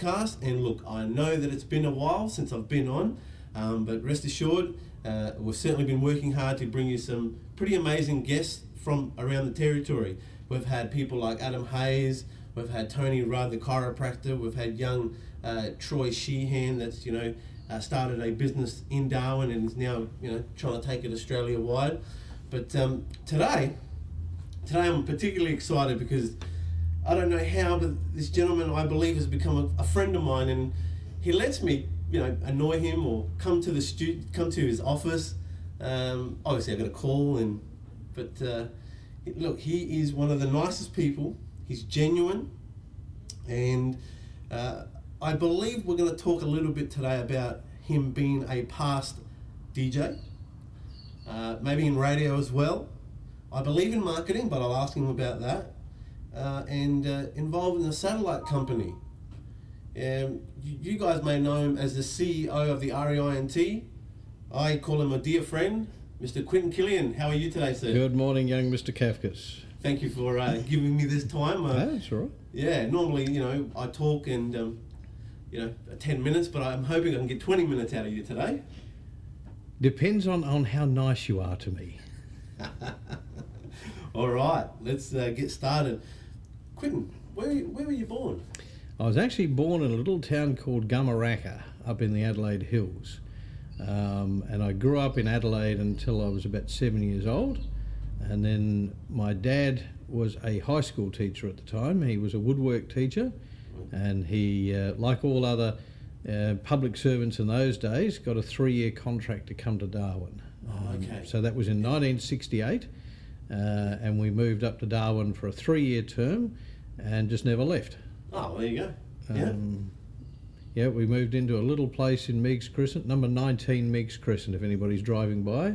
podcast. And look, I know that it's been a while since I've been on, um, but rest assured, uh, we've certainly been working hard to bring you some pretty amazing guests from around the territory. We've had people like Adam Hayes, we've had Tony Rudd, the chiropractor, we've had young uh, Troy Sheehan, that's you know uh, started a business in Darwin and is now you know trying to take it Australia wide. But um, today, today I'm particularly excited because I don't know how, but this gentleman I believe has become a, a friend of mine, and he lets me you know annoy him or come to the stu- come to his office. Um, obviously, I got a call, and but uh, look, he is one of the nicest people. He's genuine, and uh, I believe we're going to talk a little bit today about him being a past DJ, uh, maybe in radio as well. I believe in marketing, but I'll ask him about that. Uh, and uh, involved in a satellite company. Um, you, you guys may know him as the CEO of the REINT. I call him a dear friend, Mr. Quinton Killian. How are you today, sir? Good morning, young Mr. Kafkas. Thank you for uh, giving me this time. Uh, That's all right. yeah, normally, you know, I talk and, um, you know, 10 minutes, but I'm hoping I can get 20 minutes out of you today. Depends on, on how nice you are to me. All right, let's uh, get started. Quinton, where, where were you born? I was actually born in a little town called Gumeracha up in the Adelaide Hills. Um, and I grew up in Adelaide until I was about seven years old. And then my dad was a high school teacher at the time. He was a woodwork teacher, and he, uh, like all other uh, public servants in those days, got a three year contract to come to Darwin. Oh, okay. Um, So that was in 1968, uh, and we moved up to Darwin for a three year term and just never left. Oh, there you go. Yeah. Um, yeah, we moved into a little place in Meigs Crescent, number 19 Meigs Crescent, if anybody's driving by.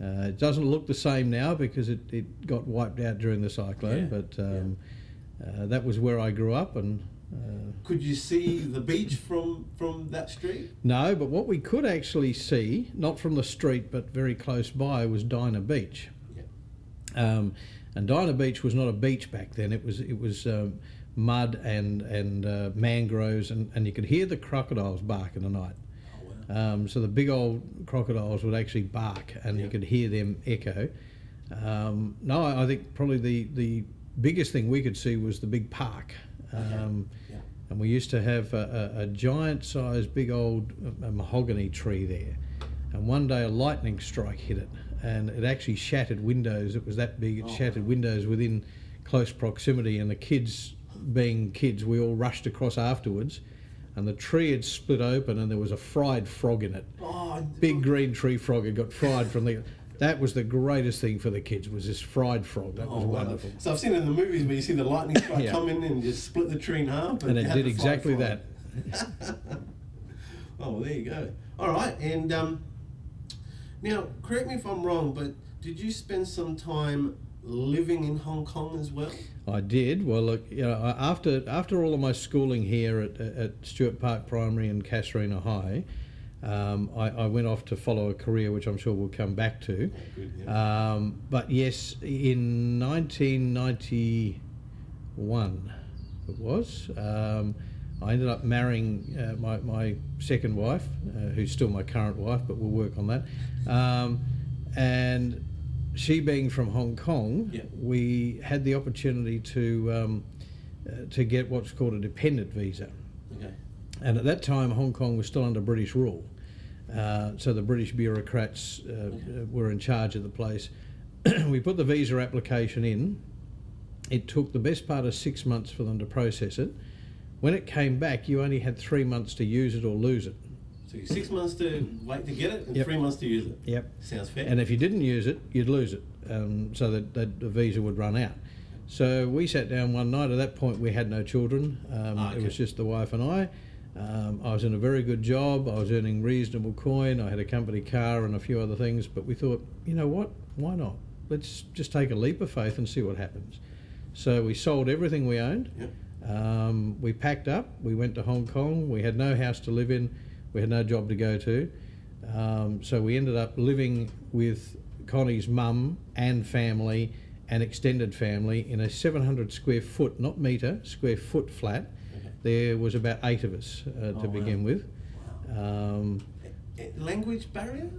Uh, it doesn't look the same now because it, it got wiped out during the cyclone, Yeah, but um, uh, that was where I grew up. And uh, Could you see the beach from, from that street? no, but what we could actually see, not from the street but very close by, was Dinah Beach. Yeah. Um, and Dinah Beach was not a beach back then. It was it was um, mud and and uh, mangroves, and, and you could hear the crocodiles bark in the night. Oh, wow. Um, so the big old crocodiles would actually bark, and Yeah. you could hear them echo. Um, no, I I think probably the the biggest thing we could see was the big park. Um, Yeah. and we used to have a, a, a giant sized big old uh, mahogany tree there. And one day a lightning strike hit it and it actually shattered windows. It was that big, it Oh, shattered windows within close proximity. And the kids, being kids, we all rushed across afterwards. And the tree had split open and there was a fried frog in it. Oh, Big green tree frog had got fried from the. That was the greatest thing for the kids was this fried frog. That was Oh, wow. wonderful. So I've seen it in the movies where you see the lightning strike Yeah. come in and just split the tree in half. And you it did exactly frog. that. Oh, well, there you go. All right, and um, now correct me if I'm wrong, but did you spend some time living in Hong Kong as well? I did. Well, look, you know, after after all of my schooling here at, at Stuart Park Primary and Casuarina High, um, I, I went off to follow a career which I'm sure we'll come back to. Good, yeah. Um, but yes, in 1991, it was. Um, I ended up marrying uh, my, my second wife, uh, who's still my current wife, but we'll work on that. Um, and she being from Hong Kong, Yeah. we had the opportunity to um, uh, to get what's called a dependent visa. Okay. And at that time, Hong Kong was still under British rule. Uh, so the British bureaucrats uh, uh, were in charge of the place. we put the visa application in. It took the best part of six months for them to process it. When it came back, you only had three months to use it or lose it. So you six months to wait to get it and Yep. three months to use it. Yep. Sounds fair. And if you didn't use it, you'd lose it, um, so that, that the visa would run out. So we sat down one night. At that point, we had no children. Um, Ah, It was just the wife and I. Um, I was in a very good job. I was earning reasonable coin. I had a company car and a few other things. But we thought, you know what? Why not? Let's just take a leap of faith and see what happens. So we sold everything we owned. Yep. Um, we packed up. We went to Hong Kong. We had no house to live in. We had no job to go to. Um, so we ended up living with Connie's mum and family and extended family in a 700 square foot, not metre, square foot flat. Okay. there was about eight of us uh, Oh, to wow. begin with. Um, Eh, Language barrier?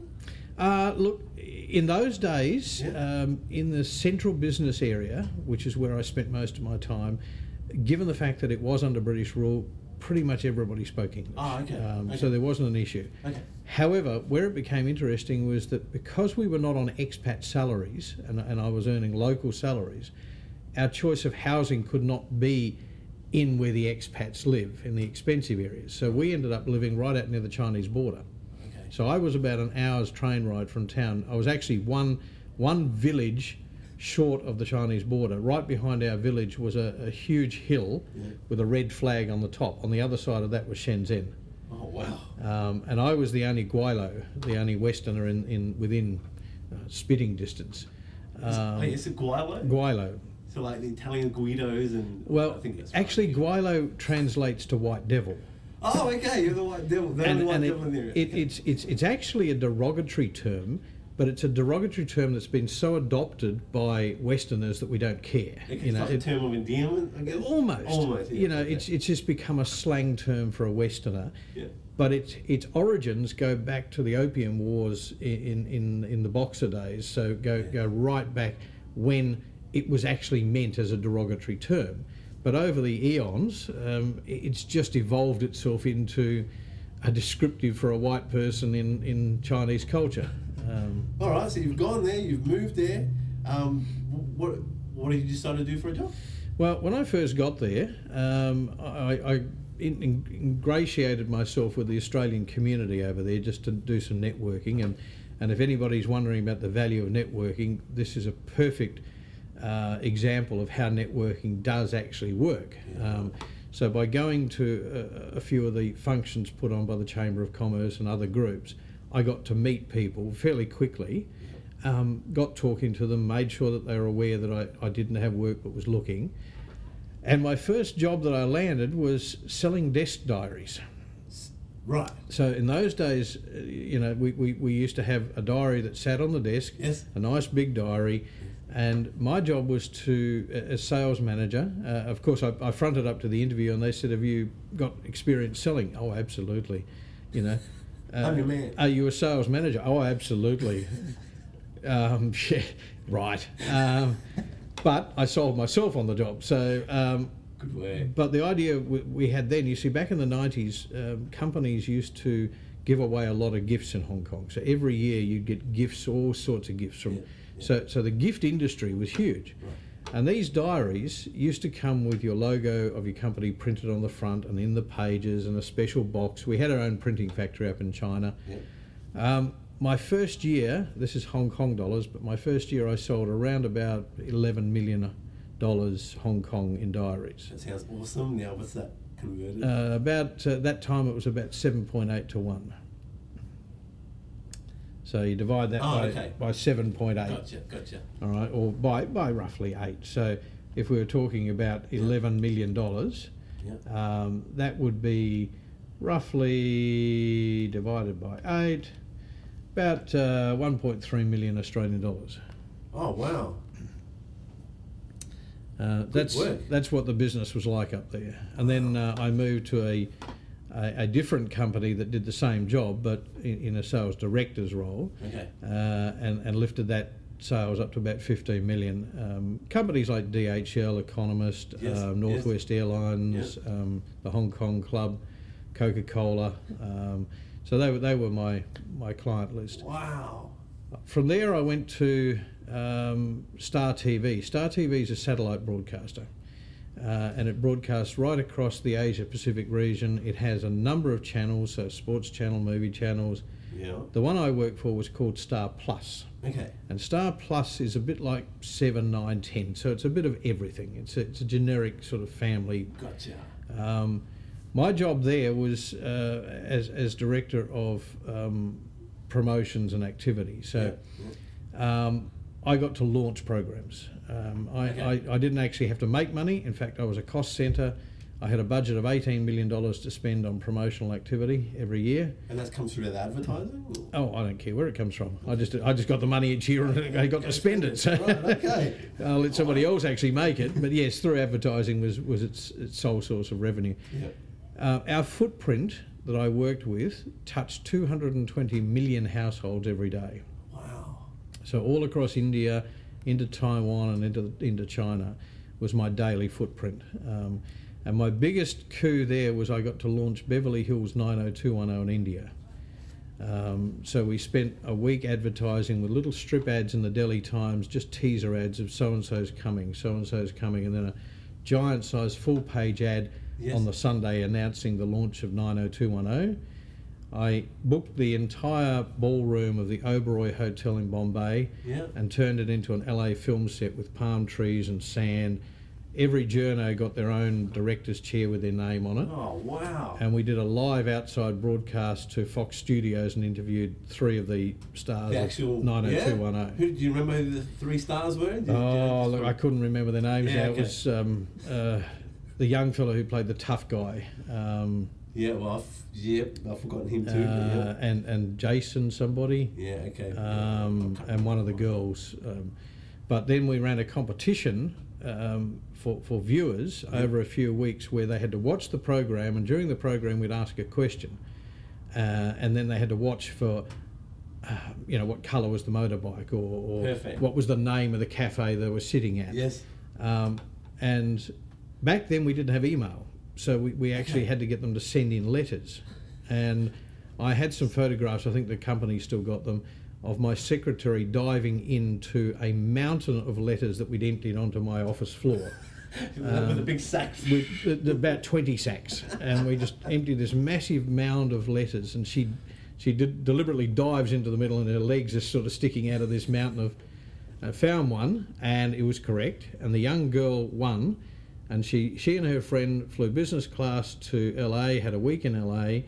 uh, look, in those days, Yeah. um, in the central business area, which is where I spent most of my time, given the fact that it was under British rule, pretty much everybody spoke English. Oh, okay, Um, okay. So there wasn't an issue. Okay. However, where it became interesting was that because we were not on expat salaries and, and I was earning local salaries, our choice of housing could not be in where the expats live, in the expensive areas. So we ended up living right out near the Chinese border. Okay. So I was about an hour's train ride from town. I was actually one one village short of the Chinese border. Right behind our village was a, a huge hill Yeah. with a red flag on the top. On the other side of that was Shenzhen. Oh, wow. Um, and I was the only Gweilo, the only Westerner in, in within uh, spitting distance. Um, oh, is it Gweilo? Gweilo. so like the Italian Guidos and Well, I think that's actually, right. Gweilo translates to white devil. Oh, okay. You're the white devil. The only white and it, devil in the area. it, it's, it's, it's actually a derogatory term, but it's a derogatory term that's been so adopted by Westerners that we don't care. Okay, you know, it's like it- a term of endearment, I guess. almost. Almost. Yeah. You know, it's it's just become a slang term for a Westerner. Yeah. But its its origins go back to the Opium Wars in in, in the Boxer days. So go go right back when it was actually meant as a derogatory term. But over the eons, um, it's just evolved itself into a descriptive for a white person in, in Chinese culture. Um, All right. So you've gone there. You've moved there. Um, what what did you decide to do for a job? Well, when I first got there, um, I, I in, in, ingratiated myself with the Australian community over there just to do some networking. And, and if anybody's wondering about the value of networking, this is a perfect uh, example of how networking does actually work. Um, so, by going to a, a few of the functions put on by the Chamber of Commerce and other groups, I got to meet people fairly quickly um, got talking to them, made sure that they were aware that I, I didn't have work but was looking. And my first job that I landed was selling desk diaries. Right. So in those days, uh, you know, we, we, we used to have a diary that sat on the desk, Yes. a nice big diary, and my job was to, as sales manager, uh, of course, I, I fronted up to the interview and they said, Have you got experience selling? Oh, absolutely. You know, uh, I'm your man. Are you a sales manager? Oh, absolutely. um, yeah, right. Um, but I sold myself on the job. So um, Good work. but the idea we, we had then, you see, back in the 90s, um, companies used to give away a lot of gifts in Hong Kong. So every year you'd get gifts, all sorts of gifts from. Yeah, yeah. So, so the gift industry was huge. Right. And these diaries used to come with your logo of your company printed on the front and in the pages and a special box. We had our own printing factory up in China. Um, my first year, this is Hong Kong dollars, but my first year I sold around about 11 million dollars Hong Kong in diaries. That sounds awesome. Now, what's that converted? Uh, about uh, that time, it was about 7.8 to 1. So you divide that Oh, by, okay. by 7.8, gotcha. Gotcha. all right, or by, by roughly 8. So if we were talking about $11 million, um, that would be roughly divided by 8, about uh, 1.3 million Australian dollars. Oh wow. Uh, that's work. that's what the business was like up there. And then uh, I moved to a, a a different company that did the same job, but in, in a sales director's role, Okay. uh, and and lifted that sales up to about 15 million. Um, companies like DHL, Economist, Yes, yes. Northwest Airlines, um, the Hong Kong Club, Coca Cola. Um, so they were they were my my client list. Wow. From there, I went to um, Star TV. Star TV is a satellite broadcaster, uh, and it broadcasts right across the Asia Pacific region. It has a number of channels, so sports channel, movie channels. Yeah. The one I worked for was called Star Plus, Okay. and Star Plus is a bit like 7, 9, 10, so it's a bit of everything. It's a, it's a generic sort of family Gotcha. um, my job there was uh, as, as director of um, promotions and activity. So Yeah. um, I got to launch programs. Um, I, Okay. I, I didn't actually have to make money. In fact, I was a cost centre. I had a budget of $18 million to spend on promotional activity every year. And that comes through the advertising? Oh, I don't care where it comes from. I just I just got the money each year and I got to spend it. So Right, okay. I'll let somebody else actually make it. But yes, through advertising was, was its, its sole source of revenue. Yeah. Uh, our footprint that I worked with touched 220 million households every day. Wow. So all across India, into Taiwan, and into into China was my daily footprint. Um, and my biggest coup there was I got to launch Beverly Hills 90210 in India. Um, so we spent a week advertising with little strip ads in the Delhi Times, just teaser ads of so and so's coming, so and so's coming, and then a giant sized full page ad Yes. on the Sunday announcing the launch of 90210. I booked the entire ballroom of the Oberoi Hotel in Bombay Yeah. and turned it into an LA film set with palm trees and sand. Every journo got their own director's chair with their name on it. Oh, wow. And we did a live outside broadcast to Fox Studios and interviewed three of the stars the of actual 90210. Who, do you remember who the three stars were? Did Oh, look, I couldn't remember their names Yeah, now. okay. It was um, uh, the young fellow who played the tough guy. Um, Yeah, well, I've, yep, I've forgotten him too. uh, and, and Jason, somebody. yeah. okay. um, and one of the girls. Um, but then we ran a competition um, for, for viewers over a few weeks where they had to watch the program, and during the program, we'd ask a question. Uh, and then they had to watch for, uh, you know, what colour was the motorbike or, or what was the name of the cafe they were sitting at. yes. Um, and back then we didn't have email, so we, we actually Okay. had to get them to send in letters. And I had some photographs, I think the company still got them, of my secretary diving into a mountain of letters that we'd emptied onto my office floor. with a big sack. With th- th- about 20 sacks, and we just emptied this massive mound of letters. And she, she did, deliberately dives into the middle, and her legs are sort of sticking out of this mountain of. Uh, found one, and it was correct. And the young girl won, and she, she and her friend flew business class to LA, had a week in LA,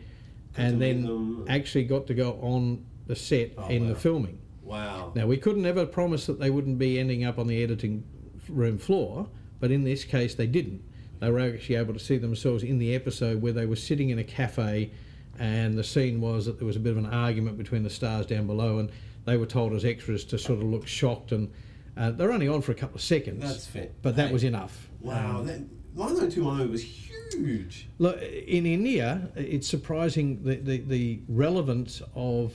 and then actually got to go on the set Oh, in the filming. Wow. Now, we couldn't ever promise that they wouldn't be ending up on the editing room floor, but in this case, they didn't. They were actually able to see themselves in the episode where they were sitting in a cafe, and the scene was that there was a bit of an argument between the stars down below, and they were told as extras to sort of look shocked, and uh, they're only on for a couple of seconds. That's fair. But that Hey, was enough. Wow. Um, that 90210 was huge. Look, in India, it's surprising the, the, the relevance of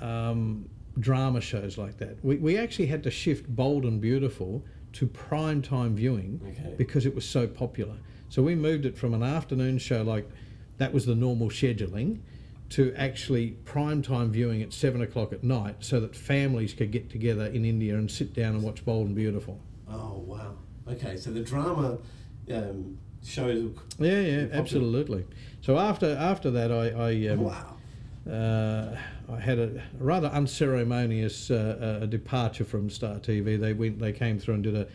um, drama shows like that. We, we actually had to shift Bold and Beautiful to prime time viewing Okay. because it was so popular. So we moved it from an afternoon show like that was the normal scheduling to actually prime time viewing at seven o'clock at night so that families could get together in India and sit down and watch Bold and Beautiful. Oh, wow. Okay, so the drama um, shows. Yeah, yeah, absolutely. So after after that, I, I um, wow. uh, I had a rather unceremonious uh, uh, departure from Star TV. They went, they came through and did a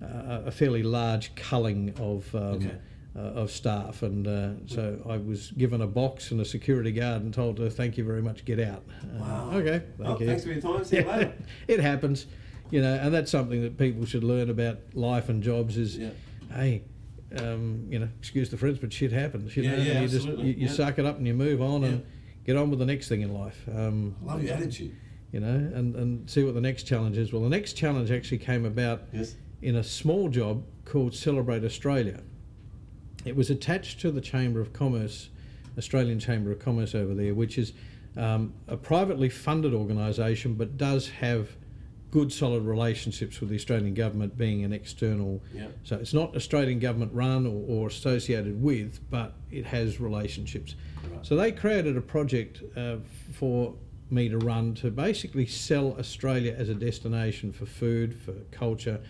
a, a fairly large culling of. Um, Okay. uh, of staff, and uh, so I was given a box and a security guard and told to thank you very much, get out. Uh, Wow. okay, thank Oh, you. thanks for your time. See you later. it happens, you know, and that's something that people should learn about life and jobs. Is Yeah. hey, um, you know, excuse the French, but shit happens. You Yeah, know, yeah, you just you, you suck it up and you move on and get on with the next thing in life. Um, I love your attitude. you know, and, and see what the next challenge is. Well, the next challenge actually came about Yes. in a small job called Celebrate Australia. It was attached to the Chamber of Commerce, Australian Chamber of Commerce over there, which is um, a privately funded organisation but does have good solid relationships with the Australian government being an external. Yeah. So it's not Australian government run or, or associated with, but it has relationships. Right. So they created a project uh, for me to run to basically sell Australia as a destination for food, for culture,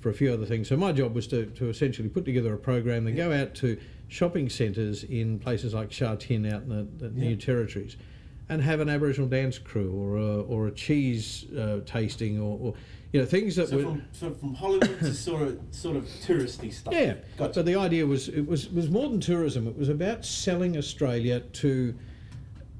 for a few other things. So my job was to, to essentially put together a program, then go out to shopping centres in places like Sha Tin out in the, the Yeah. new territories and have an Aboriginal dance crew or a, or a cheese uh, tasting or, or, you know, things that So were... from, so from Hollywood to sort of sort of touristy stuff. Yeah, Gotcha. but the idea was it was was more than tourism. It was about selling Australia to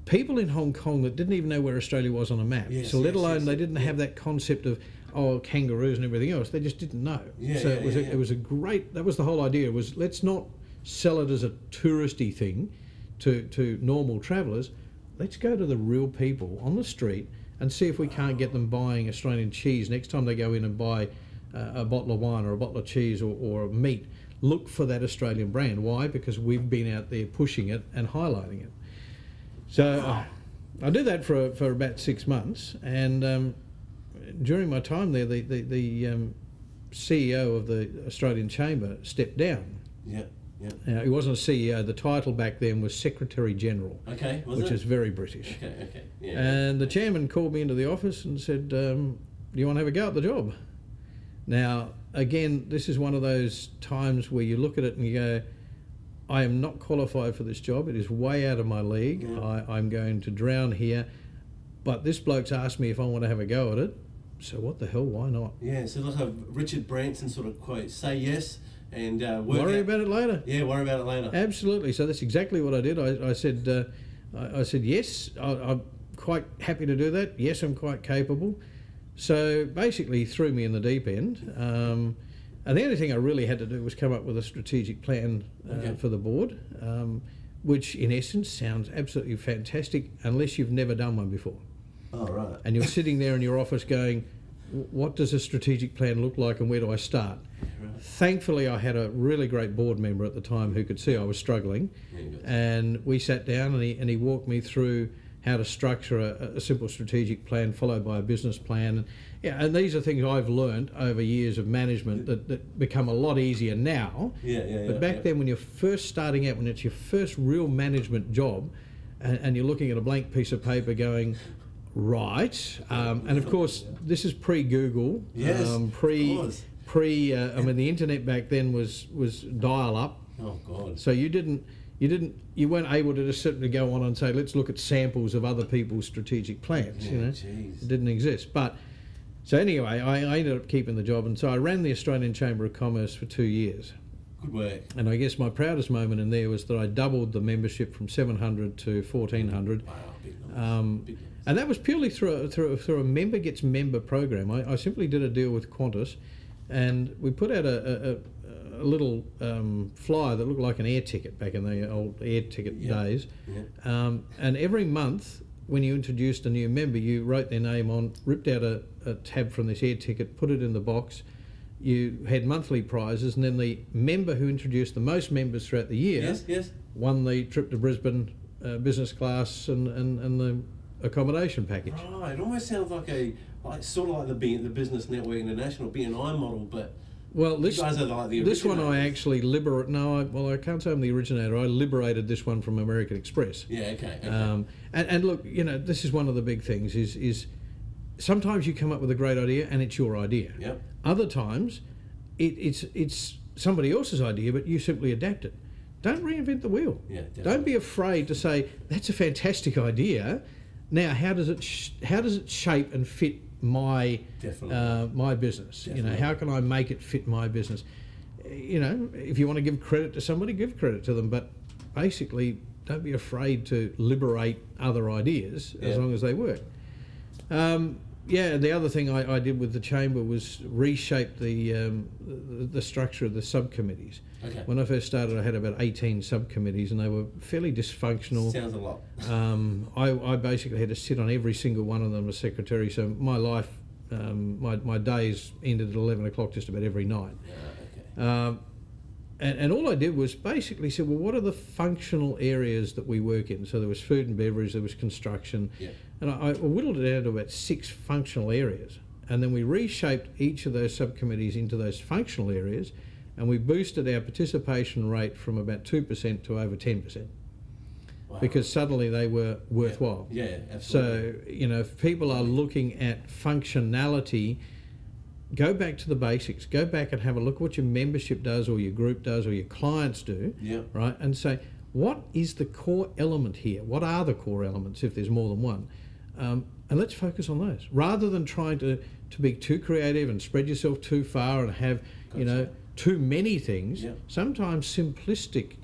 people in Hong Kong that didn't even know where Australia was on a map. Yes, so let yes, alone yes, they didn't yeah. have that concept of oh kangaroos and everything else. They just didn't know. Yeah, so yeah, it was yeah, a, it was a great. That was the whole idea. Was let's not sell it as a touristy thing to, to normal travellers. Let's go to the real people on the street and see if we can't get them buying Australian cheese next time they go in and buy uh, a bottle of wine or a bottle of cheese or, or meat. Look for that Australian brand. Why? Because we've been out there pushing it and highlighting it. So uh, I did that for for about six months, and um, during my time there, the the, the um, CEO of the Australian Chamber stepped down. Yeah. Yeah. Now, he wasn't a CEO. The title back then was Secretary General, Okay. Was which it? is very British. Okay. Okay. Yeah. And the chairman called me into the office and said, um, "Do you want to have a go at the job?" Now, again, this is one of those times where you look at it and you go, "I am not qualified for this job. It is way out of my league. Yeah. I, I'm going to drown here." But this bloke's asked me if I want to have a go at it. So what the hell? Why not? yeah. So like a Richard Branson sort of quote: "Say yes and uh, Worry out- about it later. Yeah. Worry about it later. Absolutely. So that's exactly what I did. I, I said, uh, I, I said yes. I, I'm quite happy to do that. Yes, I'm quite capable. So basically, threw me in the deep end. Um, and the only thing I really had to do was come up with a strategic plan uh, Okay. for the board, um, which in essence sounds absolutely fantastic, unless you've never done one before. Oh right. And you're sitting there in your office going, "W- what does a strategic plan look like and where do I start? Right. Thankfully, I had a really great board member at the time who could see I was struggling, and we sat down and he, and he walked me through how to structure a, a simple strategic plan followed by a business plan. And, yeah, and these are things I've learned over years of management that, that become a lot easier now. Yeah. Yeah. yeah But back yeah. then, when you're first starting out, when it's your first real management job, and, and you're looking at a blank piece of paper going, right, um, and of course, this is pre Google, Yes, um, pre pre. Uh, I mean, the internet back then was was dial up, Oh God. so you didn't. You didn't. You weren't able to just simply go on and say, "Let's look at samples of other people's strategic plans." you know, jeez. it didn't exist. But so anyway, I, I ended up keeping the job, and so I ran the Australian Chamber of Commerce for two years. Good work. And I guess my proudest moment in there was that I doubled the membership from 700 to 1400. Wow. Big numbers. Um, Big numbers. And that was purely through a, through, a, through a member gets member program. I, I simply did a deal with Qantas and we put out a, a, a little um, flyer that looked like an air ticket back in the old air ticket days. Um, and every month, when you introduced a new member, you wrote their name on, ripped out a, a tab from this air ticket, put it in the box. You had monthly prizes, and then the member who introduced the most members throughout the year Yes. Yes. won the trip to Brisbane uh, business class and, and, and the accommodation package. Right. It almost sounds like a like sort of like the B, the Business Network International BNI model, but Well, this you guys are like the this one I actually liberate. No, I, well I can't say I'm the originator. I liberated this one from American Express. Yeah. Okay. okay. Um, and, and look, you know, this is one of the big things. Is is sometimes you come up with a great idea and it's your idea. Yep. Other times, it, it's it's somebody else's idea, but you simply adapt it. Don't reinvent the wheel. Yeah, Don't be afraid to say that's a fantastic idea. Now, how does it sh- how does it shape and fit my uh, my business? You know, how can I make it fit my business? You know, if you want to give credit to somebody, give credit to them, but basically, don't be afraid to liberate other ideas Yeah. as long as they work. Um, yeah, the other thing I, I did with the chamber was reshape the, um, the the structure of the subcommittees. Okay. When I first started, I had about 18 subcommittees, and they were fairly dysfunctional. Sounds a lot. Um, I, I basically had to sit on every single one of them as secretary, so my life, um, my, my days ended at 11 o'clock just about every night. Yeah. Okay. And, and all I did was basically said, well, what are the functional areas that we work in? So there was food and beverage, there was construction, Yeah. and I, I whittled it down to about six functional areas. And then we reshaped each of those subcommittees into those functional areas, and we boosted our participation rate from about 2% to over 10% Wow. because suddenly they were worthwhile. Yeah. yeah, Absolutely. So, you know, if people are looking at functionality, go back to the basics. Go back and have a look at what your membership does, or your group does, or your clients do, Yeah. right? And say, what is the core element here? What are the core elements if there's more than one? Um, and let's focus on those rather than trying to, to be too creative and spread yourself too far and have, you know, too many things. Yeah. Sometimes simplistic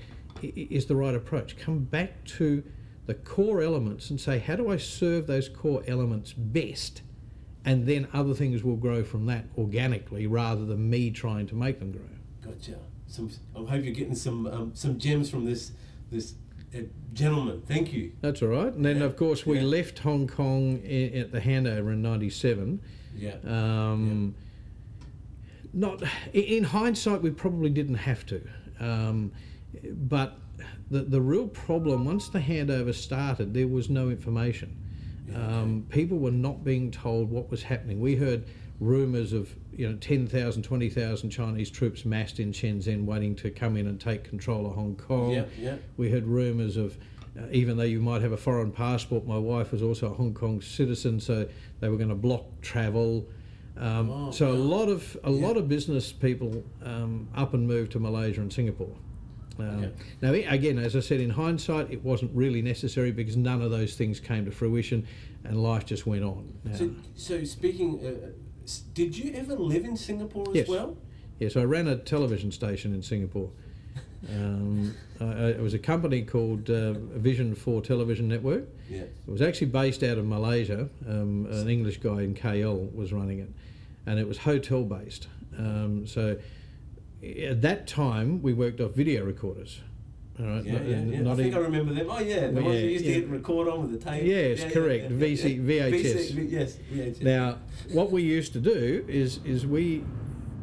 is the right approach. Come back to the core elements and say, how do I serve those core elements best? And then other things will grow from that organically rather than me trying to make them grow. Gotcha. some. I hope you're getting some um, some gems from this this uh, gentleman. Thank you. That's all right. And then, Yeah. of course, we Yeah. left Hong Kong i- at the handover in '97. Yeah. Um, Not in hindsight, we probably didn't have to, um, but the the real problem once the handover started, there was no information. Um, people were not being told what was happening. We heard rumours of you know 10,000, 20,000 Chinese troops massed in Shenzhen waiting to come in and take control of Hong Kong. Yeah, yeah. We heard rumours of, uh, even though you might have a foreign passport, my wife was also a Hong Kong citizen, so they were going to block travel. Um, Oh, so a lot of a lot of business people um, up and moved to Malaysia and Singapore. Um, Okay. Now, again, as I said, in hindsight, it wasn't really necessary because none of those things came to fruition, and life just went on. So, so speaking, uh, did you ever live in Singapore as Yes. well? Yes, I ran a television station in Singapore. Um, I, I, it was a company called uh, Vision 4 Television Network. Yeah. It was actually based out of Malaysia. Um, an English guy in KL was running it, and it was hotel based. Um, so at that time, we worked off video recorders. All right, Yeah, not- yeah, yeah. I think even- I remember them. Oh yeah, the ones yeah, you used yeah. to record on with the tape. Yes, Yeah, correct. VC. VHS. VC, yes, VHS. Now, what we used to do is is we,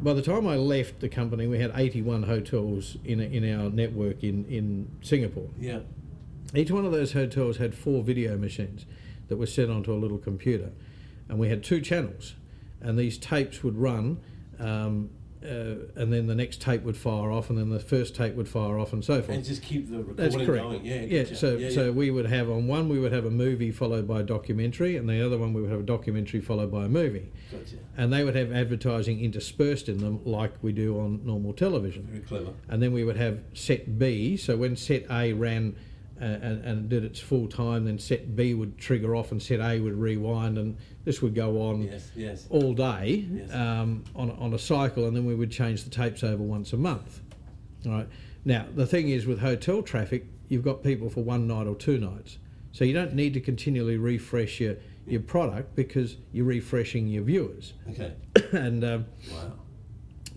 by the time I left the company, we had 81 hotels in in our network in in Singapore. Yeah. Each one of those hotels had four video machines that were set onto a little computer, and we had two channels, and these tapes would run. Um, uh, and then the next tape would fire off, and then the first tape would fire off, and so forth. And just keep the recording That's correct. going. Yeah. yeah. gotcha. So, yeah, so we would have on one we would have a movie followed by a documentary, and the other one we would have a documentary followed by a movie, Gotcha. and they would have advertising interspersed in them like we do on normal television. Very clever. And then we would have set B. So when set A ran and, and did its full time, then set B would trigger off, and set A would rewind, and this would go on Yes. Yes. all day Yes. um, on, on a cycle, and then we would change the tapes over once a month. All right. Now the thing is, with hotel traffic, you've got people for one night or two nights, so you don't need to continually refresh your your product because you're refreshing your viewers. Okay. and um, Wow.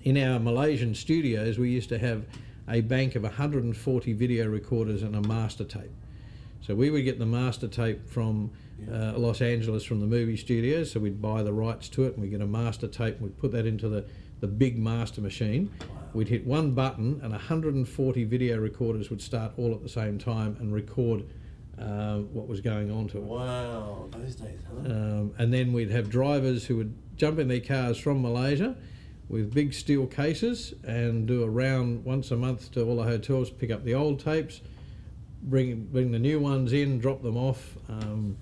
in our Malaysian studios, we used to have a bank of 140 video recorders and a master tape. So we would get the master tape from uh, Los Angeles from the movie studios. So we'd buy the rights to it, and we'd get a master tape, and we'd put that into the, the big master machine. We'd hit one button, and 140 video recorders would start all at the same time and record uh, what was going on to it. Wow. Those days, huh? Um, and then we'd have drivers who would jump in their cars from Malaysia with big steel cases and do a round once a month to all the hotels, pick up the old tapes, bring bring the new ones in, drop them off. Um,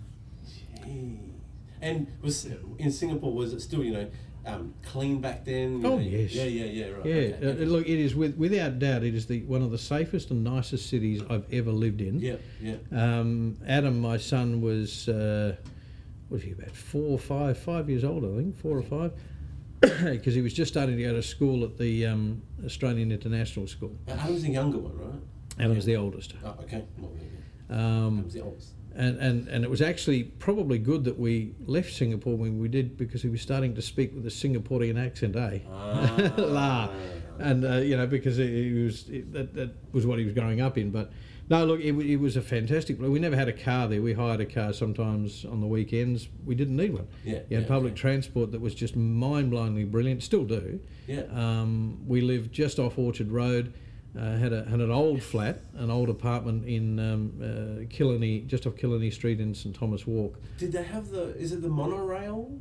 And was in Singapore was it still you know um, clean back then? Oh, know? yes. Yeah, yeah, yeah. Right. yeah, okay, uh, look, it is with, without doubt, it is the one of the safest and nicest cities I've ever lived in. Yeah, yeah. Um, Adam, my son, was uh, what was he about four or five, five years old, I think, four or five, because he was just starting to go to school at the um, Australian International School. Adam's the younger one, right? Adam was the oldest, Oh, okay. Yeah, yeah. um, Adam's the oldest. and, and and it was actually probably good that we left Singapore when we did because he was starting to speak with a Singaporean accent, eh? Ah. La. and uh, you know because it, it was it, that, that was what he was growing up in. But no, look, it, it was a fantastic. We never had a car there. We hired a car sometimes on the weekends. We didn't need one. Yeah, you had yeah, public transport that was just mind-blowingly brilliant. Still do. Yeah. Um, we lived just off Orchard Road. Uh, had a had an old flat, an old apartment in um, uh, Killiney, just off Killiney Street in St Thomas Walk. Did they have the? Is it the monorail?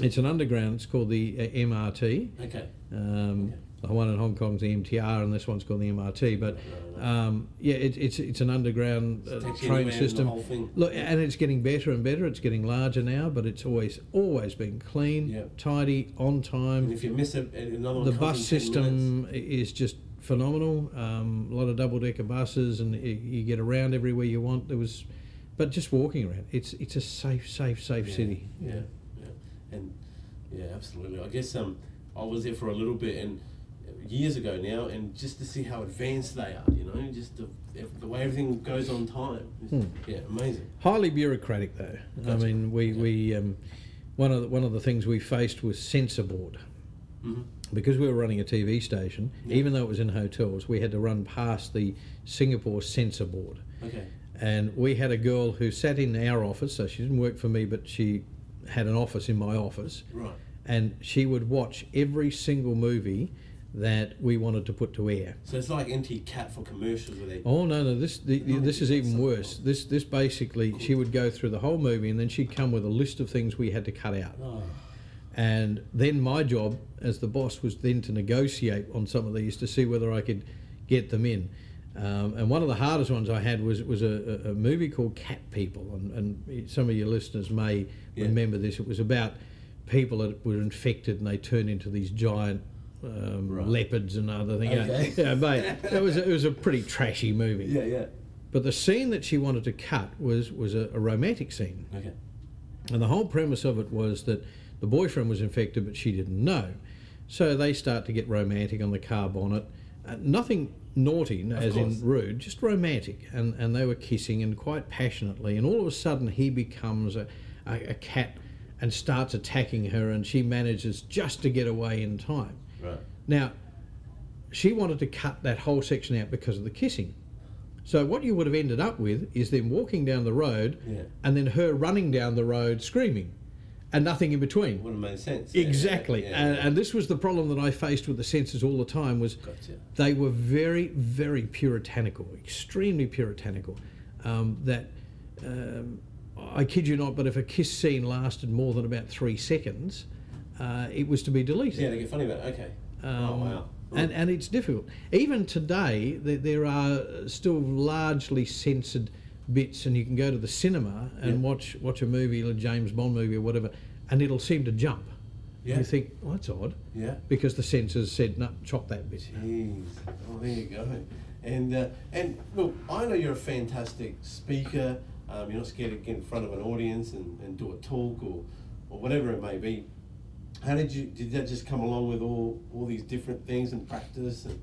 It's an underground. It's called the uh, MRT. Okay. Um, Okay. The one in Hong Kong's the MTR, and this one's called the MRT. But um, yeah, it, it's it's an underground uh, train anywhere in the system. Look, and it's getting better and better. It's getting larger now, but it's always always been clean, Yeah. tidy, on And time. if you miss it, another one The bus in 10 system is just phenomenal. Um, a lot of double decker buses, and y- you get around everywhere you want. There was, but just walking around, it's it's a safe, safe, safe Yeah, city. Yeah, yeah, and yeah, absolutely. I guess um, I was there for a little bit and years ago now, and just to see how advanced they are, you know, just the, the way everything goes on time. Hmm. Yeah, amazing. Highly bureaucratic, though. I mean, we Okay. we um, one of the, one of the things we faced was censor board. hmm because we were running a TV station, Yeah. even though it was in hotels, we had to run past the Singapore censor board. Okay. And we had a girl who sat in our office, so she didn't work for me, but she had an office in my office. Right. And she would watch every single movie that we wanted to put to air. So it's like NT Cat for commercials where they. Oh no, no! This the, the- this is even worse. This this basically she would go through the whole movie and then she'd come with a list of things we had to cut out. Oh. And then my job as the boss was then to negotiate on some of these to see whether I could get them in. Um, and one of the hardest ones I had was was a, a- a movie called Cat People, and, and some of your listeners may Yeah. remember this. It was about people that were infected and they turned into these giant um, Right. leopards and other things. Okay. Yeah, mate, it was it was a pretty trashy movie. Yeah, yeah. But the scene that she wanted to cut was was a, a romantic scene. Okay. And the whole premise of it was that the boyfriend was infected, but she didn't know. So they start to get romantic on the car bonnet. Uh, nothing naughty, as course. in rude, just romantic. And, and they were kissing and quite passionately. And all of a sudden, he becomes a, a, a cat and starts attacking her, and she manages just to get away in time. Right. Now, she wanted to cut that whole section out because of the kissing. So what you would have ended up with is them walking down the road Yeah. and then her running down the road screaming and nothing in between. Would have made sense. Exactly. Yeah, yeah, and, and this was the problem that I faced with the censors all the time was Gotcha. they were very, very puritanical, extremely puritanical. Um, that um, I kid you not, but if a kiss scene lasted more than about three seconds, uh, it was to be deleted. Yeah, they get funny about it. Okay. oh, Um, wow. And, and it's difficult. Even today, there, there are still largely censored bits, and you can go to the cinema and Yeah. watch watch a movie, a James Bond movie or whatever, and it'll seem to jump. Yeah. You think, well, that's odd, Yeah. because the censors said, no, chop that bit. Jeez. Oh, there you go. And uh, and look, I know you're a fantastic speaker. Um, you're not scared to get in front of an audience and, and do a talk or, or whatever it may be. How did you did that just come along with all all these different things and practice and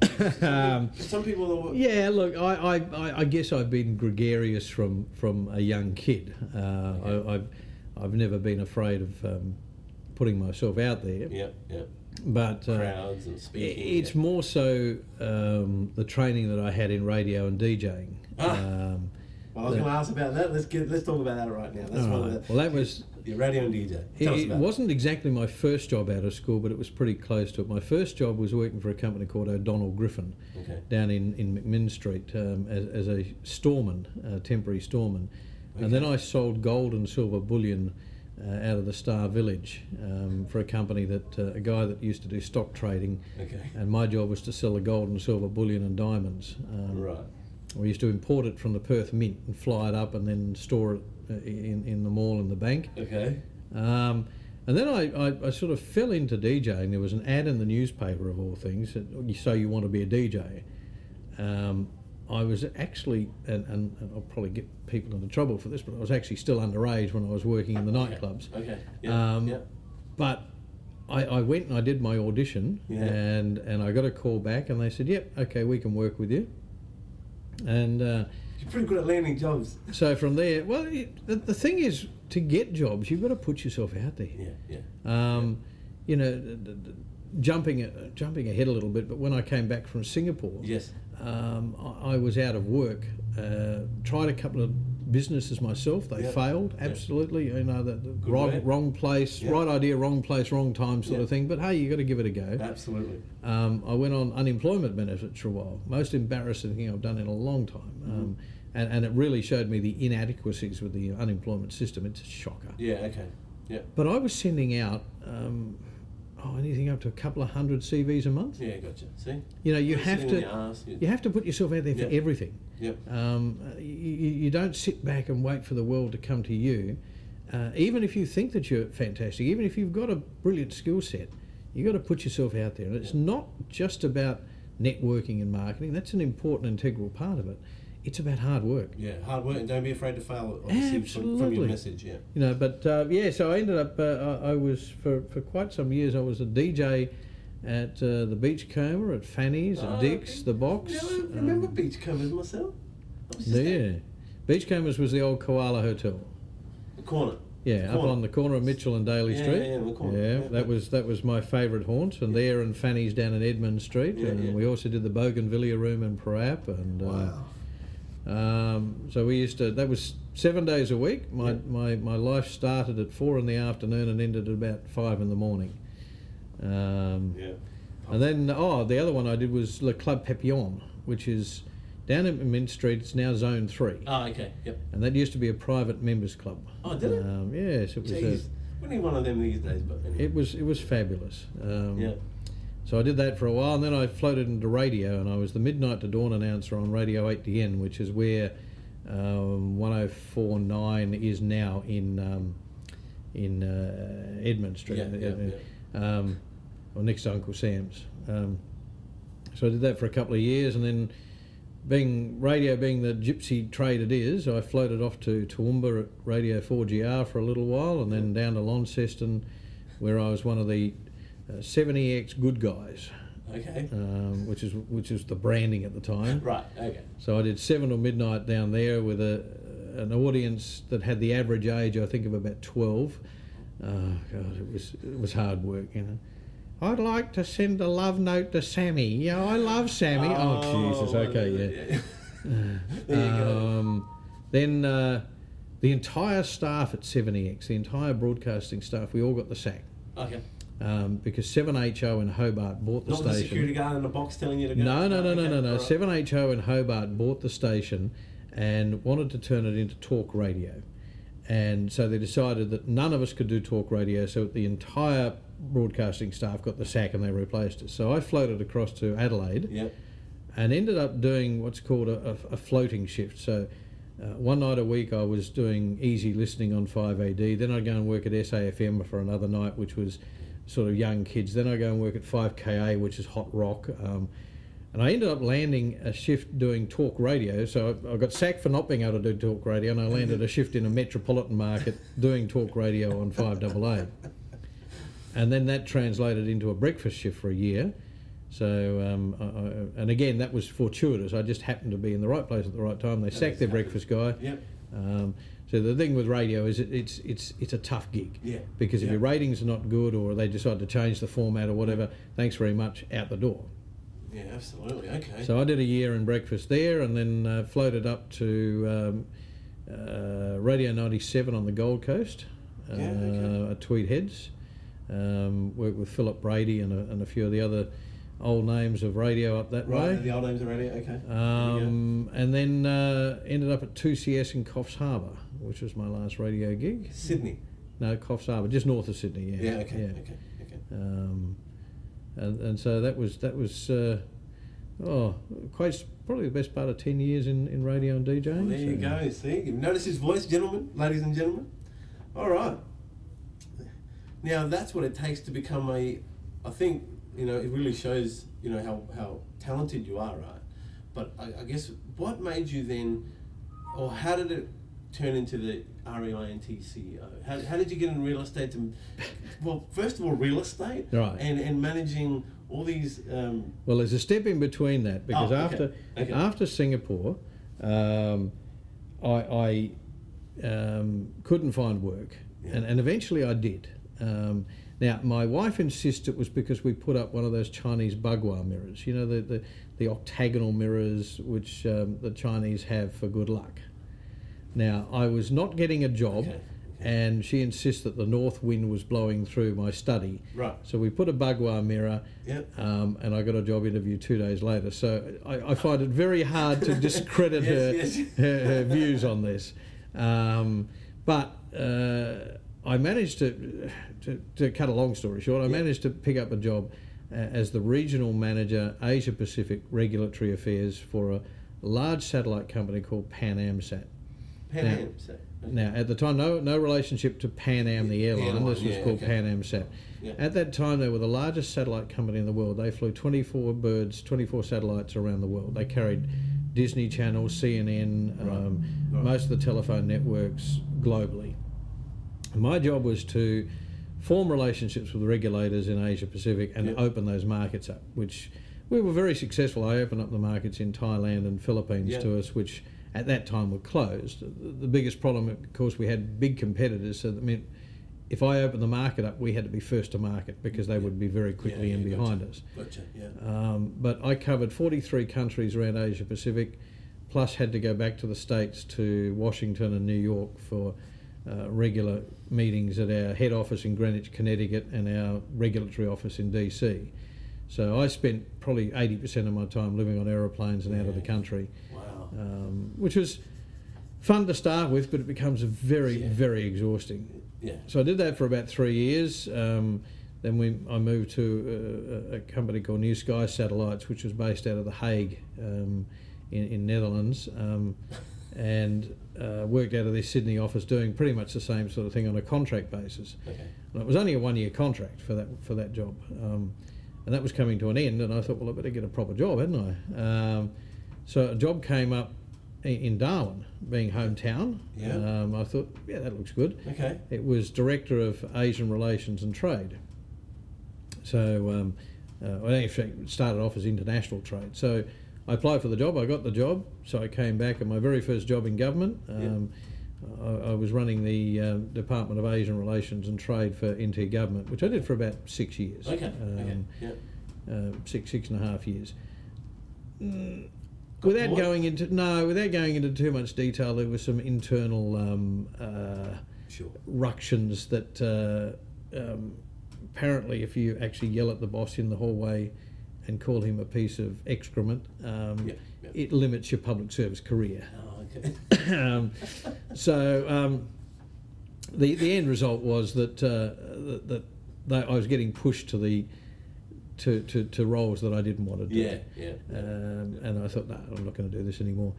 Um, some people are, Yeah, look, I, I, I- guess I've been gregarious from, from a young kid. Uh, I, I've, I've never been afraid of um, putting myself out there. yeah yeah But uh, crowds and speaking. it's yeah. more so um, the training that I had in radio and DJing. Ah. Um, Well, I was going to ask about that. Let's get let's talk about that right now. That's one right. of the Well, that was radio and DJ. It, Tell us it wasn't exactly my first job out of school, but it was pretty close to it. My first job was working for a company called O'Donnell Griffin. Okay. down in, in McMinn Street um, as, as a storeman, a temporary storeman. And then I sold gold and silver bullion uh, out of the Star Village um, for a company that uh, a guy that used to do stock trading. Okay. And my job was to sell the gold and silver bullion and diamonds. Um, Right. We used to import it from the Perth Mint and fly it up and then store it in, in the mall and the bank. Okay. Um, and then I, I, I sort of fell into DJing. There was an ad in the newspaper, of all things, that you so you want to be a DJ. Um, I was actually, and, and, and I'll probably get people into trouble for this, but I was actually still underage when I was working in the nightclubs. Okay. Yeah. Um, yeah. But I, I went and I did my audition, Yeah. and, and I got a call back, and they said, "Yep, okay, we can work with you." And uh, You're pretty good at landing jobs. so from there, well, the, the thing is, to get jobs, you've got to put yourself out there. Yeah. Yeah. Um, you know, d- d- jumping uh, jumping ahead a little bit, but when I came back from Singapore, Yes. um, I, I was out of work. Uh, tried a couple of businesses myself. They Yeah. failed absolutely. You know, the, the wrong way. wrong place, Yeah. right idea, wrong place, wrong time sort of thing. But hey, you got to give it a go. Absolutely. Um, I went on unemployment benefits for a while. Most embarrassing thing I've done in a long time. Mm-hmm. Um, and, and it really showed me the inadequacies with the unemployment system. It's a shocker. Yeah. Okay. Yeah. But I was sending out um, oh, anything up to a couple of hundred CVs a month. Yeah. Gotcha. See. You know, you have to you- you have to put yourself out there for Yeah. everything. Yep. Um, you, you don't sit back and wait for the world to come to you. Uh, even if you think that you're fantastic, even if you've got a brilliant skill set, you've got to put yourself out there. And it's not just about networking and marketing. That's an important integral part of it. It's about hard work. Yeah. Hard work and don't be afraid to fail. Obviously, From, from your message. Yeah. You know, but uh, yeah, so I ended up. Uh, I I was for, for quite some years. I was a DJ at uh, the Beachcomber, at Fanny's, at Oh, Dick's, the Box. Yeah, I remember um, Beachcombers myself. Just there. Beachcombers was the old Koala Hotel. The corner. Yeah, up corner. on the corner of Mitchell and Daly Yeah, Street. yeah, the corner. Yeah, Yeah, that was that was my favourite haunt, and there and Fanny's down in Edmund Street, Yeah, and yeah. we also did the Bougainvillea room in Parap, and Wow. uh, um, so we used to. That was seven days a week. My, Yeah. my my life started at four in the afternoon and ended at about five in the morning. Um, Yeah. and then, oh, the other one I did was Le Club Papillon, which is down in Mint Street. It's now Zone 3. Oh, okay. Yep. And that used to be a private members club. Oh, did it? Um, yes, it was. Jeez. A, We need one of them these days, but anyway. it was it was fabulous. Um, yeah. So I did that for a while, and then I floated into radio, and I was the midnight to dawn announcer on Radio 8DN, which is where um, 104.9 is now in um, in uh, Edmund Street, Yeah, yeah, uh, Um, or next to Uncle Sam's. Um, so I did that for a couple of years, and then being radio being the gypsy trade it is, I floated off to Toowoomba at Radio 4GR for a little while, and then down to Launceston, where I was one of the uh, 7EX good guys, Okay. um, which is which is the branding at the time. Right. Okay. So I did seven or midnight down there with a an audience that had the average age, I think, of about twelve. Oh God, it was it was hard work, you know. I'd like to send a love note to Sammy. Yeah, I love Sammy. Oh, Jesus. Okay, yeah. there you go. Um, then uh, the entire staff at 7EX, the entire broadcasting staff, we all got the sack Okay. um, because 7HO in Hobart bought the station. Not the security guard in the box telling you to go. No, no, no, no, no, no. all right. 7HO in Hobart bought the station and wanted to turn it into talk radio. And so they decided that none of us could do talk radio, so the entire broadcasting staff got the sack and they replaced us. So I floated across to Adelaide Yep. and ended up doing what's called a, a, floating shift. So uh, one night a week I was doing easy listening on 5AD. Then I'd go and work at SAFM for another night, which was sort of young kids. Then I'd go and work at 5KA, which is hot rock. Um, and I ended up landing a shift doing talk radio. So I, I got sacked for not being able to do talk radio, and I landed a shift in a metropolitan market doing talk radio on 5AA. And then that translated into a breakfast shift for a year. So, um, I, I, and again, that was fortuitous. I just happened to be in the right place at the right time. They sacked their breakfast guy. Yep. Um, so the thing with radio is it, it's it's it's a tough gig Yeah. because if Yeah. your ratings are not good or they decide to change the format or whatever, thanks very much, out the door. Yeah, absolutely. Okay. So I did a year in breakfast there, and then uh, floated up to um, uh, Radio 97 on the Gold Coast uh, Yeah, okay. at Tweed Heads. Um, worked with Philip Brady and a, and a few of the other old names of radio up that right, way. the old names are ready. Okay. There you go. Um, and then uh, ended up at 2CS in Coffs Harbour, which was my last radio gig. Sydney. No, Coffs Harbour, just north of Sydney. Yeah. Yeah. okay. Okay. Okay. Um, and, and so that was that was uh, oh quite probably the best part of ten years in, in radio and DJing. Well, there you so- go. See, you notice his voice, gentlemen, ladies and gentlemen. All right. Now that's what it takes to become a. I think you know it really shows you know how how talented you are, right? But I, I guess what made you then, or how did it turn into the REINT CEO? How, how did you get in real estate? To, well, first of all, real estate, Right. And and managing all these. Um, Well, there's a step in between that because Oh, okay. after Okay. after Singapore, um, I, I um, couldn't find work, Yeah. and, and eventually I did. Um, now, my wife insists it was because we put up one of those Chinese bagua mirrors, you know, the, the, the octagonal mirrors which um, the Chinese have for good luck. Now, I was not getting a job, Okay. and she insists that the north wind was blowing through my study. Right. So we put a bagua mirror, Yep. um, and I got a job interview two days later. So I, I find it very hard to discredit her, Yes, yes. her her views on this. Um, but uh, I managed to, to, to cut a long story short, I Yeah. managed to pick up a job uh, as the regional manager, Asia Pacific Regulatory Affairs for a large satellite company called PanAmSat. Pan Now- Am, so- Now, at the time, no no relationship to Pan Am, the airline. airline, this was yeah, called okay. PanAmSat. Yeah. At that time, they were the largest satellite company in the world. They flew 24 birds, 24 satellites around the world. They carried Disney Channel, CNN, um, right. most of the telephone networks globally. My job was to form relationships with regulators in Asia Pacific and Yeah. open those markets up, which we were very successful. I opened up the markets in Thailand and Philippines Yeah. to us, which at that time were closed. The, biggest problem, of course, we had big competitors, so that meant if I opened the market up, we had to be first to market because they would be very quickly Yeah, in behind gotcha. us. Gotcha. Yeah. Um, but I covered 43 countries around Asia Pacific, plus had to go back to the States to Washington and New York for uh, regular meetings at our head office in Greenwich, Connecticut, and our regulatory office in DC. So I spent probably 80% of my time living on aeroplanes and out of the country. Um, which was fun to start with, but it becomes very, Yeah. very exhausting. Yeah. So I did that for about three years. Um, then we, I moved to a, a company called New Sky Satellites, which was based out of The Hague um, in, in Netherlands, um, and uh, worked out of their Sydney office doing pretty much the same sort of thing on a contract basis. Okay. And it was only a one-year contract for that for that job, um, and that was coming to an end. And I thought, well, I better get a proper job, hadn't I? So a job came up in Darwin, being hometown. Yeah. Um, I thought, yeah, that looks good. Okay. It was Director of Asian Relations and Trade. So, um, uh, well, actually, it started off as international trade. So, I applied for the job. I got the job. So I came back, and my very first job in government, um, I, I was running the um, Department of Asian Relations and Trade for NT Government, which I did for about six years. Okay. okay. Um, Yeah. uh, six six and a half years. Mm, without more? going into no, without going into too much detail, there were some internal um, uh, Sure. ructions that uh, um, apparently, if you actually yell at the boss in the hallway and call him a piece of excrement, um, Yeah, yeah. it limits your public service career. Oh, okay. um, so um, the the end result was that uh, that, that I was getting pushed to the to, to, to roles that I didn't want to do. Yeah. Yeah. Um, and I thought, no, I'm not going to do this anymore.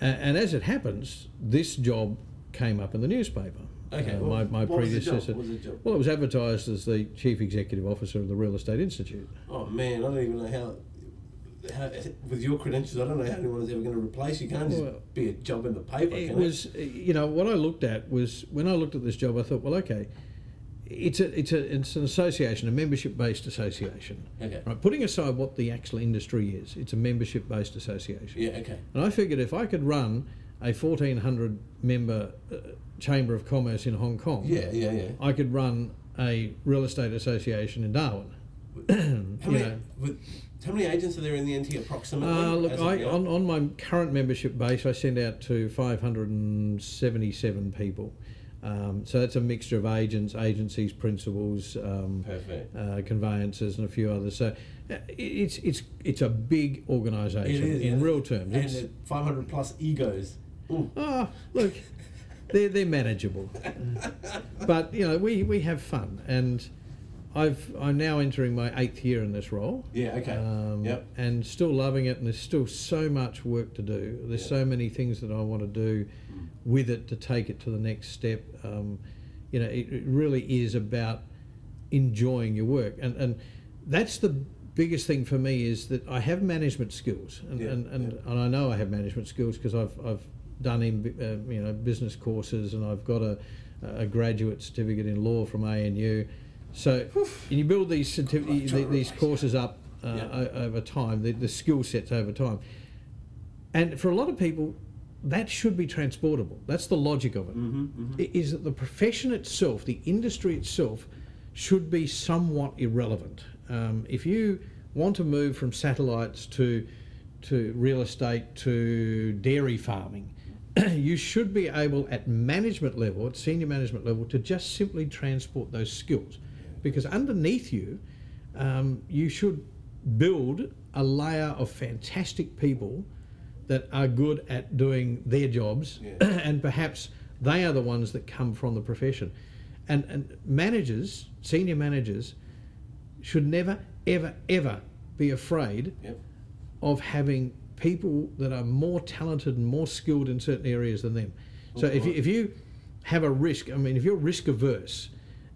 And, and as it happens, this job came up in the newspaper. Okay. Uh, well, my my what was the job? predecessor. What was the job? Well, it was advertised as the chief executive officer of the Real Estate Institute. Oh man, I don't even know how. How, with your credentials, I don't know how anyone's ever going to replace you. Can't just Well, be a job in the paper. It was, you know, what I looked at was when I looked at this job, I thought, well, okay, it's a it's a it's an association, a membership based association. Okay. Right, putting aside what the actual industry is, it's a membership based association. Yeah. Okay. And I figured if I could run a 1400 member uh, chamber of commerce in Hong Kong, Yeah. Yeah. Yeah. I could run a real estate association in Darwin. How many? With, how many agents are there in the NT approximately? Uh, look, I, on, on my current membership base, I send out to 577 people. Um, so that's a mixture of agents, agencies, principals, um, uh, conveyancers, and a few others. So uh, it's it's it's a big organisation It is, in real terms. And 500 plus egos. Ooh. Oh, look, they're they're manageable, but you know we, we have fun, and I've I'm now entering my eighth year in this role. Yeah. Okay. Um, Yep. And still loving it, and there's still so much work to do. There's Yeah. so many things that I want to do with it to take it to the next step. Um, you know, it, it really is about enjoying your work, and and that's the biggest thing for me is that I have management skills, and Yeah, and, and, and I know I have management skills because I've I've done in uh, you know business courses, and I've got a a graduate certificate in law from ANU. So, and you build these certific- to these courses up uh, Yeah. o- over time, the, the skill sets over time. And for a lot of people, that should be transportable. That's the logic of it. Mm-hmm, mm-hmm. I- Is that the profession itself, the industry itself, should be somewhat irrelevant. Um, if you want to move from satellites to to real estate to dairy farming, you should be able at management level, at senior management level, to just simply transport those skills, because underneath you, um, you should build a layer of fantastic people that are good at doing their jobs, Yeah. and perhaps they are the ones that come from the profession. And, and managers, senior managers, should never, ever, ever be afraid Yep. of having people that are more talented and more skilled in certain areas than them. So if you, if you have a risk, I mean, if you're risk averse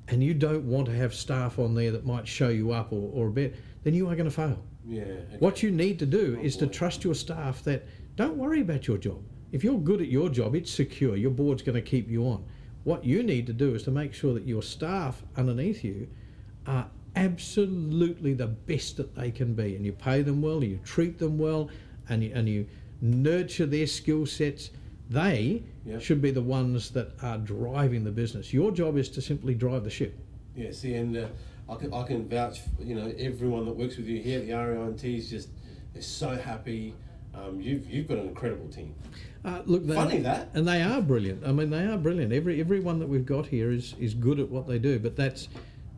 and you don't want to have staff on there that might show you up or, or a bit, then you are going to fail. Yeah. Okay. What you need to do Oh, is to trust your staff that don't worry about your job. If you're good at your job, it's secure. Your board's going to keep you on. What you need to do is to make sure that your staff underneath you are absolutely the best that they can be, and you pay them well, you treat them well, and you, and you nurture their skill sets. They Yep. should be the ones that are driving the business. Your job is to simply drive the ship. Yeah, see, and uh, I, can, I can vouch, for, you know, everyone that works with you here at the RINT is just they're so happy. Um, you've, you've got an incredible team. Uh, look, they, Funny that. and they are brilliant. I mean, they are brilliant. Every everyone that we've got here is, is good at what they do. But that's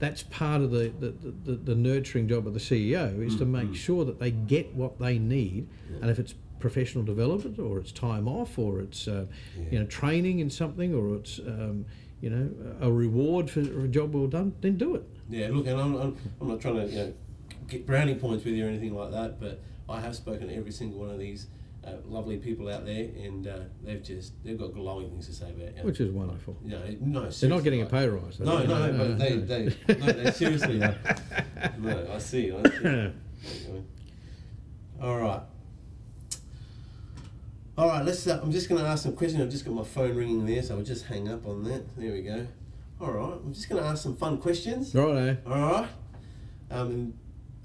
that's part of the, the, the, the nurturing job of the CEO is to make sure that they get what they need, and if it's professional development or it's time off or it's uh, you know training in something or it's um, you know a reward for a job well done, then do it. Yeah, look, and I'm, I'm, I'm not trying to you know, get brownie points with you or anything like that, but I have spoken to every single one of these uh, lovely people out there, and uh, they've just they've got glowing things to say about you. Which is wonderful. you know, no, They're not getting a pay rise. No, no, No, but they, they, no, they seriously. no, I see. I see. All right. All right. Let's. Uh, I'm just going to ask some questions. I've just got my phone ringing there, so I'll just hang up on that. There we go. All right. I'm just going to ask some fun questions. Righto. All right. Um,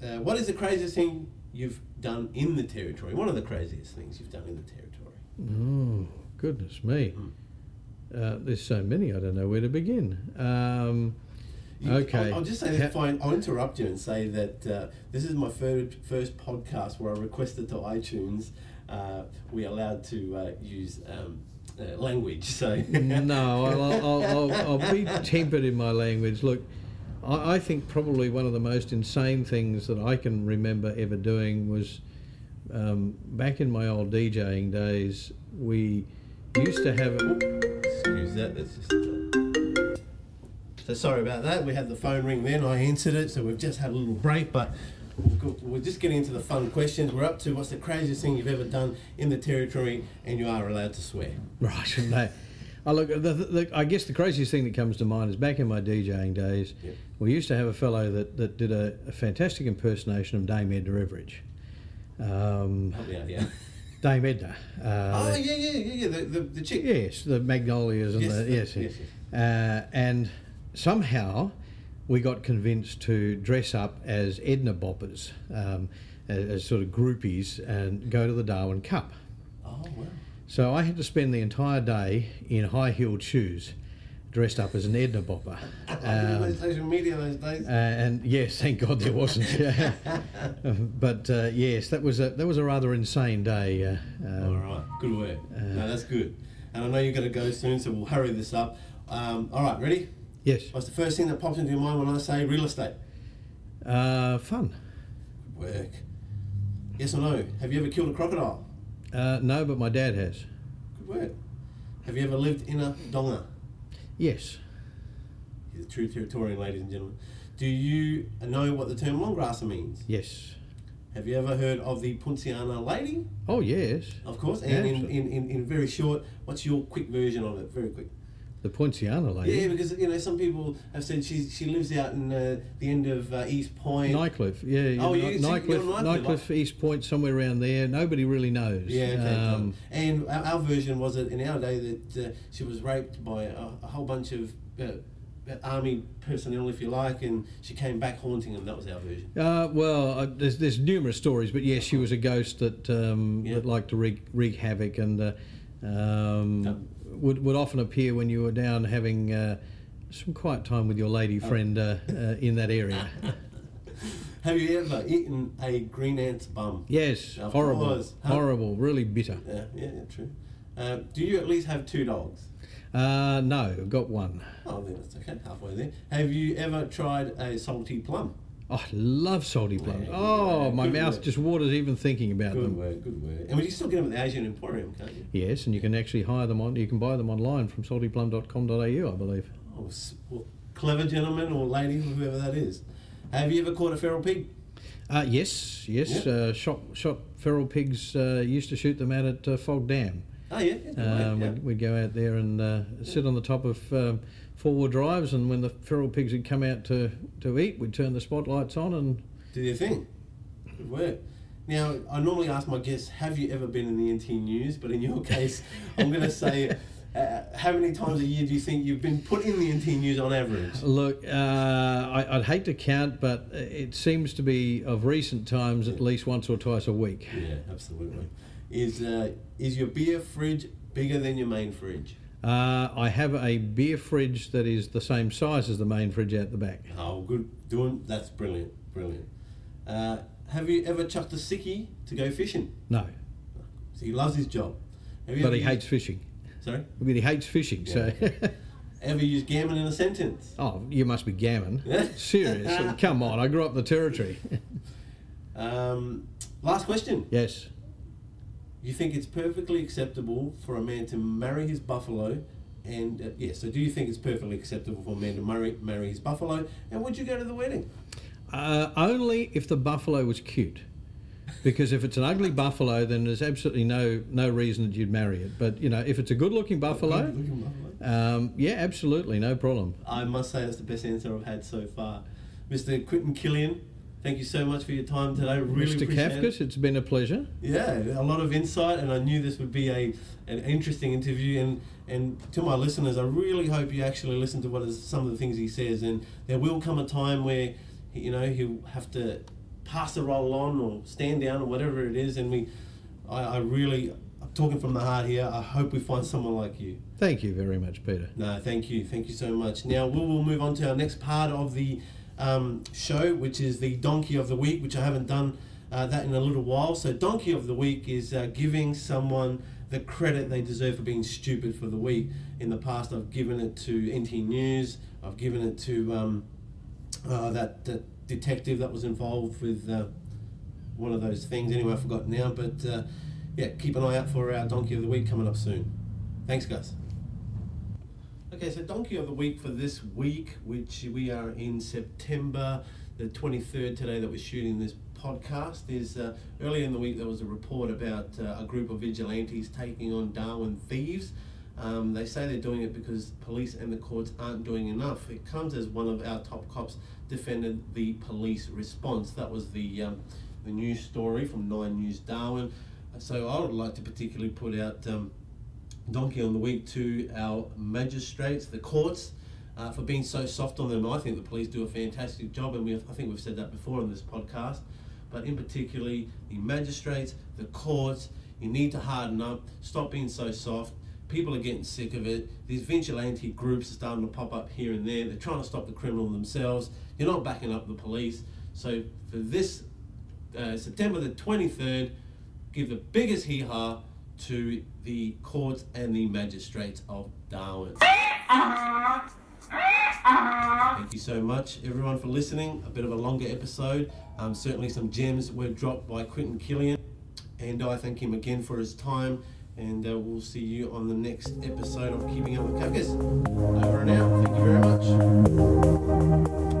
uh, what is the craziest thing you've done in the territory? One of the craziest things you've done in the territory. Oh, goodness me. Hmm. Uh, there's so many, I don't know where to begin. Um, You- Okay. I'll, I'll just say this, fine. I'll interrupt you and say that uh, this is my third, first podcast where I requested to iTunes we allowed to uh, use um, uh, language. So no, I'll, I'll, I'll, I'll be tempered in my language. Look, I, I think probably one of the most insane things that I can remember ever doing was um, back in my old DJing days, we used to have. Excuse that. That's just. uh, So sorry about that. We had the phone ring then. I answered it, so we've just had a little break, but. We're just getting into the fun questions. We're up to what's the craziest thing you've ever done in the territory, and you are allowed to swear. Right, no. I look. The, the, I guess the craziest thing that comes to mind is back in my DJing days. Yep. We used to have a fellow that, that did a, a fantastic impersonation of Dame Edna Everage. Um, me out here. Dame Edna. Uh, oh yeah, yeah, yeah, yeah. The, the, the chick. Yes, the magnolias and Yes, the the- yes, yes, Uh, and somehow we got convinced to dress up as Edna boppers, um, as, as sort of groupies, and go to the Darwin Cup. Oh wow. So I had to spend the entire day in high-heeled shoes, dressed up as an Edna bopper. Um, social media those days. uh, and yes, thank God there wasn't. but uh, yes, that was a that was a rather insane day. Uh, um, all right, good work. no, that's good. And I know you're going to go soon, so we'll hurry this up. Um, all right, ready? Yes, What's the first thing that pops into your mind when I say real estate? uh, fun. Good work. Yes or no? Have you ever killed a crocodile? Uh, no, but my dad has. Good work. Have you ever lived in a donga? Yes. He's a true Territorian, ladies and gentlemen. Do you know what the term longgrasser means? Yes. Have you ever heard of the Poinciana lady? Oh yes. Of course. And in, in, in, in very short, what's your quick version of it? Very quick. The Poinciana lady. Yeah, because you know some people have said she she lives out in uh, the end of uh, East Point. Nightcliff, yeah, yeah. Oh, you- Nightcliff, you're Nightcliff, Nightcliff, East Point, somewhere around there. Nobody really knows. Yeah, okay. Um, and our, our version was that in our day that uh, she was raped by a, a whole bunch of uh, army personnel, if you like, and she came back haunting them. That was our version. uh, well, uh, there's there's numerous stories, but yes, she was a ghost that um, Yeah. that liked to wreak, wreak havoc and uh, um, would would often appear when you were down having uh, some quiet time with your lady Oh. friend uh, uh, in that area. Have you ever eaten a green ant's bum? yes, Of horrible, course. Horrible, really bitter. Yeah, yeah, yeah true. Uh, do you at least have two dogs? Uh, no, got one. Oh, then that's okay. Halfway there. Have you ever tried a salty plum? Oh, I love salty plums. Yeah, oh, my work. mouth just waters even thinking about Good them. word, good word. And you still get them at the Asian Emporium, can't you? Yes, and you can actually hire them on. You can buy them online from saltyplum.com.au, I believe. Oh, well, clever gentleman or lady, whoever that is. Have you ever caught a feral pig? Uh, yes, yes. Yeah. Uh, shot shot feral pigs. Uh, used to shoot them out at uh, Fog Dam. Oh, yeah. yeah, Um, yeah. we'd, we'd go out there and uh, sit on the top of um, four wheel drives, and when the feral pigs had come out to, to eat, we'd turn the spotlights on and Do your thing. Good work. Now, I normally ask my guests, have you ever been in the NT News? But in your case, I'm going to say, uh, how many times a year do you think you've been put in the NT News on average? Look, uh, I, I'd hate to count, but it seems to be of recent times at least once or twice a week. Yeah, absolutely. is uh, is your beer fridge bigger than your main fridge? Uh, I have a beer fridge that is the same size as the main fridge out the back. Oh, good. Doing that's brilliant, brilliant. Uh, have you ever chucked a sickie to go fishing? No, So he loves his job. Have you but he used- hates fishing. Sorry. I mean, he hates fishing, so. Ever used gammon in a sentence? oh, you must be gammon. Yeah. Seriously, come on. I grew up in the territory. Um, last question. yes. You think it's perfectly acceptable for a man to marry his buffalo? And uh, yeah, so do you think it's perfectly acceptable for a man to marry marry his buffalo? And would you go to the wedding? Uh, only if the buffalo was cute. Because if it's an ugly buffalo, then there's absolutely no no reason that you'd marry it. But you know, if it's a good-looking buffalo, Good-looking buffalo. um, yeah, absolutely, no problem. I must say that's the best answer I've had so far. Mr. Quentin Killian, thank you so much for your time today. Really Mr. it. Kafkas, it's been a pleasure. Yeah, a lot of insight, and I knew this would be a an interesting interview. And and to my listeners, I really hope you actually listen to what is some of the things he says. And there will come a time where you know he'll have to pass the role on or stand down or whatever it is. And we, I, I really, I'm talking from the heart here. I hope we find someone like you. Thank you very much, Peter. No, thank you, thank you so much. Now we will move on to our next part of the um, show, which is the donkey of the week, which I haven't done uh, that in a little while. So donkey of the week is uh, giving someone the credit they deserve for being stupid for the week. In the past, I've given it to NT News. I've given it to um, uh, that, that detective that was involved with uh, one of those things. Anyway, I forgot now, but uh, yeah, keep an eye out for our donkey of the week coming up soon. Thanks, guys. Okay, so donkey of the week for this week, which we are in September the 23rd today that we're shooting this podcast, is uh, earlier in the week there was a report about uh, a group of vigilantes taking on Darwin thieves. Um, they say they're doing it because police and the courts aren't doing enough. It comes as one of our top cops defended the police response. That was the um, the news story from Nine News Darwin. So I would like to particularly put out. Um, donkey on the week to our magistrates, the courts, uh, for being so soft on them. I think the police do a fantastic job, and we I think we've said that before in this podcast. But in particularly the magistrates, the courts, you need to harden up. Stop being so soft. People are getting sick of it. These vigilante groups are starting to pop up here and there. They're trying to stop the criminal themselves. You're not backing up the police. So for this uh, September the 23rd, give the biggest hee haw to the courts and the magistrates of Darwin. Thank you so much, everyone, for listening. A bit of a longer episode. Um, certainly, some gems were dropped by Quentin Killian, and I thank him again for his time. And uh, we'll see you on the next episode of Keeping Up with Kafkas. Over and out. Thank you very much.